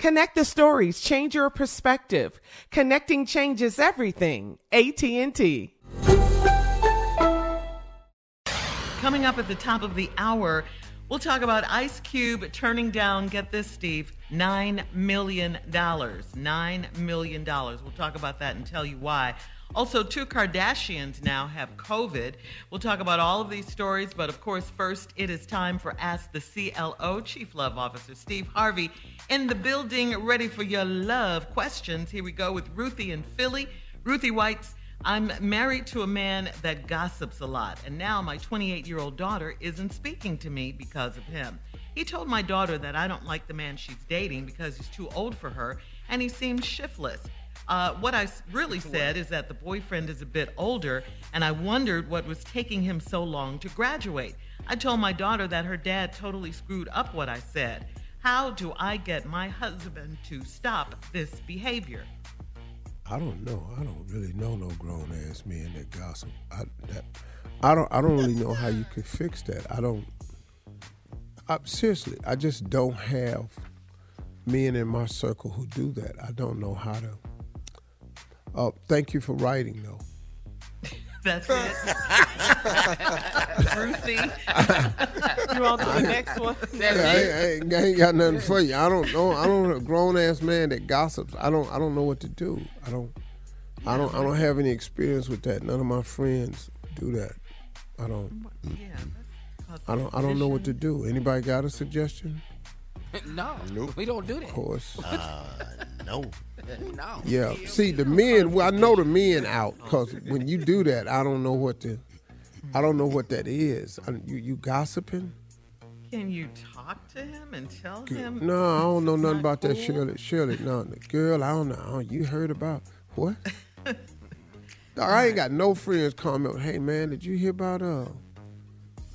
Connect the stories, change your perspective. Connecting changes everything. AT&T. Coming up at the top of the hour, we'll talk about Ice Cube turning down, get this, Steve, $9 million. $9 million. We'll talk about that and tell you why. Also, two Kardashians now have COVID. We'll talk about all of these stories, but of course, first it is time for Ask the CLO, Chief Love Officer Steve Harvey, in the building, ready for your love questions. Here we go with Ruthie in Philly. Ruthie White's I'm married to a man that gossips a lot, and now my 28 year old daughter isn't speaking to me because of him. He told my daughter that I don't like the man she's dating because he's too old for her and he seems shiftless. Uh, what I really said is that the boyfriend is a bit older, and I wondered what was taking him so long to graduate. I told my daughter that her dad totally screwed up what I said. How do I get my husband to stop this behavior? I don't know. I don't really know no grown ass men that gossip. I that I don't. I don't really know how you could fix that. I don't. I, seriously, I just don't have men in my circle who do that. I don't know how to. Uh, thank you for writing, though. That's it. Ruthie. You on to the next one? I, ain't, I ain't got nothing for you. I don't know. I don't a grown ass man that gossips. I don't. I don't know what to do. I don't. I don't. I don't have any experience with that. None of my friends do that. I don't. Yeah. I don't. I don't know what to do. Anybody got a suggestion? no, nope. we don't do that. Of course. Uh, no. No. Yeah. See, the men. Well, I know the men out because when you do that, I don't know what to. I don't know what that is. I, you you gossiping? Can you talk to him and tell him? No, I don't know nothing not about that. Shirley. Shirley, no, the girl, I don't know. I don't- You heard about what? I ain't got no friends comment. Hey man, did you hear about uh?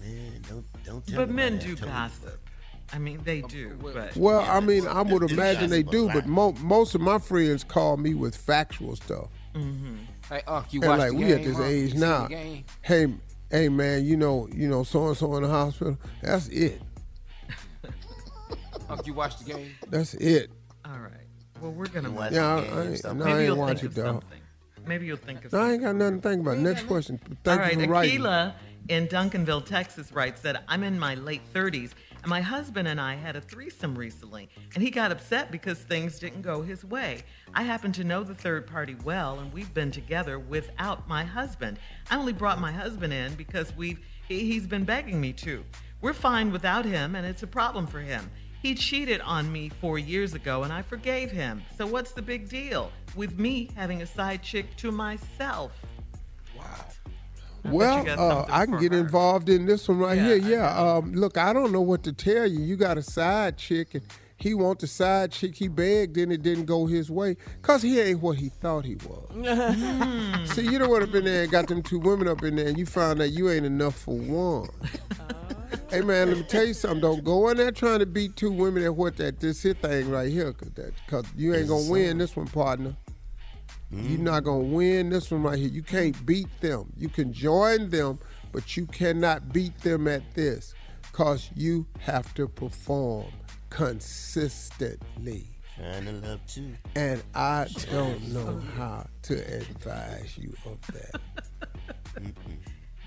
Man, don't don't tell But me men do Tell me. gossip. I mean, they do. But Well, I mean, I would It's imagine they do, lot. but mo- most of my friends call me with factual stuff. Mm-hmm. Hey, Unc, you watch like the we game, at this Unc? Age now. the? Hey, hey man, you know, you know, so and so in the hospital. That's it. Unc, Unc, you watch the game? That's it. All right. Well, we're gonna. Watch Yeah, the I, game, I ain't, stop no, Maybe I ain't you'll watch it, of dog. something. Maybe you'll think of No, I ain't got nothing to think about. Next question. Thank All right, you for writing. Akila in Duncanville, Texas writes that I'm in my late 30s and my husband and I had a threesome recently and he got upset because things didn't go his way. I happen to know the third party well and we've been together without my husband. I only brought my husband in because we've he- he's been begging me to. We're fine without him and it's a problem for him. He cheated on me four years ago and I forgave him. So what's the big deal with me having a side chick to myself? Well, uh, I can get her. involved in this one right Yeah, here. Yeah. Um, look, I don't know what to tell you. You got a side chick, and he want the side chick. He begged, and it didn't go his way, cause he ain't what he thought he was. See, you don't want to been there and got them two women up in there, and you found out you ain't enough for one. hey man, let me tell you something. Don't go in there trying to beat two women at what that this here thing right here, cause that, cause you ain't gonna win this one, partner. You're not gonna win this one right here. You can't beat them. You can join them, but you cannot beat them at this, cause you have to perform consistently. Trying to love too. And I don't know how to advise you of that.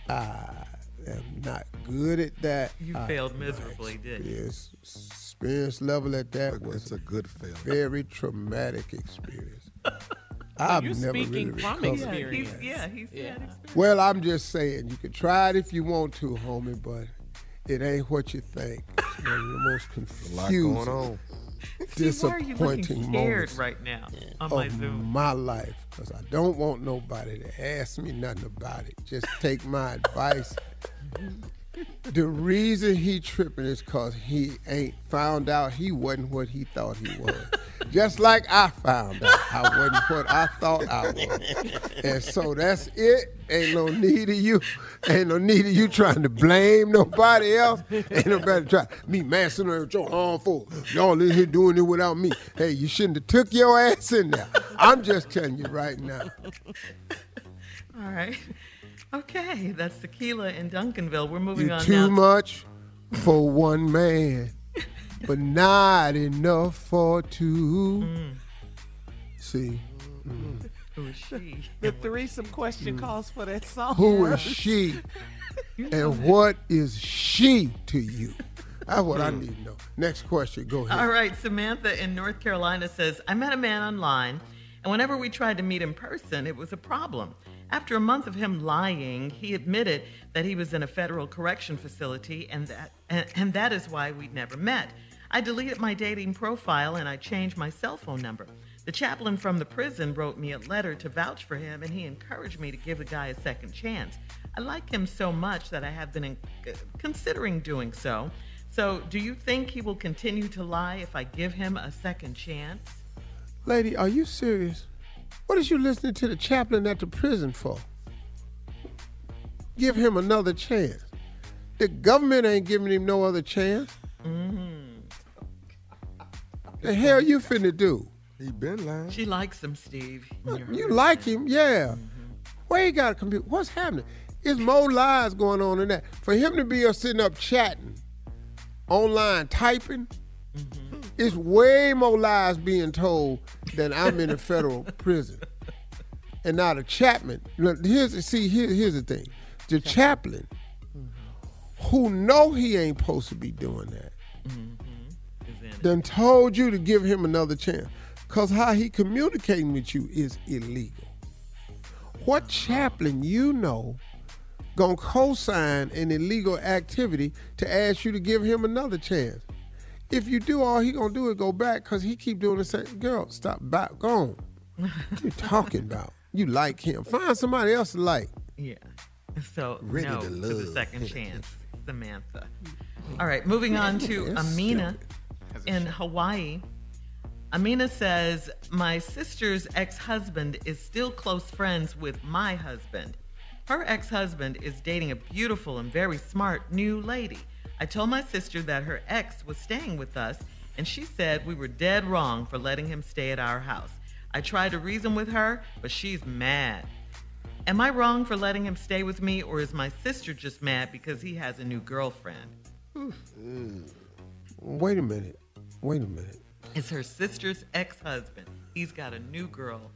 I am not good at that. You I- failed miserably, didn't you? Yes, experience level at that was It's a good fail. very traumatic experience. I've you're never speaking really from recovered. Yeah, he's, yeah, he's Yeah. had experience. Well, I'm just saying, you can try it if you want to, homie, but it ain't what you think. It's one of the most A going confusing, on. See, why you looking disappointing scared moments right now on my of Zoom? my life because I don't want nobody to ask me nothing about it. Just take my advice. The reason he tripping is because he ain't found out he wasn't what he thought he was. Just like I found out I wasn't what I thought I was. And so that's it. Ain't no need of you. Ain't no need of you trying to blame nobody else. Ain't nobody try me messing with your harmful. Y'all in here doing it without me. Hey, you shouldn't have took your ass in there. I'm just telling you right now. All right. Okay, that's Tequila in Duncanville. We're moving You're on too now. much for one man, but not enough for two. Mm. See, Who is she? The threesome question calls for that song. who is she, and what is she to you? That's what I need to know. Next question. Go ahead. All right, Samantha in North Carolina says, I met a man online, and whenever we tried to meet in person, it was a problem. After a month of him lying, he admitted that he was in a federal correction facility, and that, and, and that is why we'd never met. I deleted my dating profile and I changed my cell phone number. The chaplain from the prison wrote me a letter to vouch for him, and he encouraged me to give the guy a second chance. I like him so much that I have been in, uh, considering doing so. So, do you think he will continue to lie if I give him a second chance? Lady, are you serious? What is you listening to the chaplain at the prison for? Give him another chance. The government ain't giving him no other chance. Mm-hmm. The hell you finna do? He been lying. She likes him, Steve. You're You like him, yeah. Mm-hmm. Where he got a computer? What's happening? There's more lies going on than that. For him to be up sitting up chatting, online typing, mm-hmm. it's way more lies being told than I'm in a federal prison. And now the chaplain, look, here's see here, here's the thing. The chaplain mm-hmm. who know he ain't supposed to be doing that, in it. Done told you to give him another chance. Cause how he communicating with you is illegal. What chaplain you know gonna co-sign an illegal activity to ask you to give him another chance? If you do, all he gonna do is go back because he keep doing the same. Girl, stop back, go on. What you talking about? You like him? Find somebody else to like. Yeah. So, Ready no to to, the second chance, Samantha. All right, moving on to Amina in Hawaii. Amina says, My sister's ex husband is still close friends with my husband. Her ex husband is dating a beautiful and very smart new lady. I told my sister that her ex was staying with us, and she said we were dead wrong for letting him stay at our house. I tried to reason with her, but she's mad. Am I wrong for letting him stay with me, or is my sister just mad because he has a new girlfriend? Wait a minute. Wait a minute. It's her sister's ex-husband. He's got a new girl,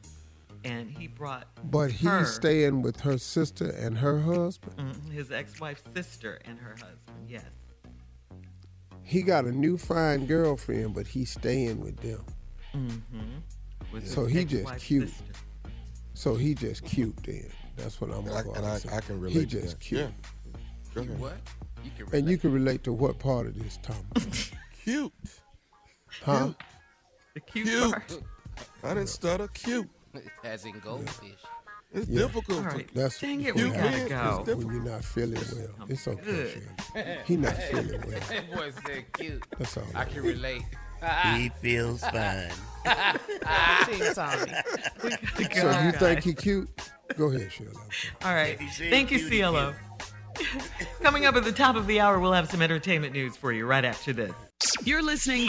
and he brought But he's her, staying with her sister and her husband. Mhm, his ex-wife's sister and her husband. Yes. He got a new fine girlfriend, but he's staying with them. With So he just cute. sister. So he just cute then. That's what I'm And I, and I. I can He relate to just that. cute. Yeah. Go. What? You can And you can relate to what part of this, Thomas? Cute. Huh? The cute, Cute. part. I didn't stutter. Cute. As in goldfish. It's Yeah. difficult. All right. That's Dang it, we gotta happens go. when you're not feeling well. It's okay, Good. He not feeling well. That boy said cute. That's all. I right. can relate. He feels fine. Team Tommy. Go, So you guys. think he cute? Go ahead, Shirley. All right. Thank you, cutie CLO. Coming up at the top of the hour, we'll have some entertainment news for you right after this. You're listening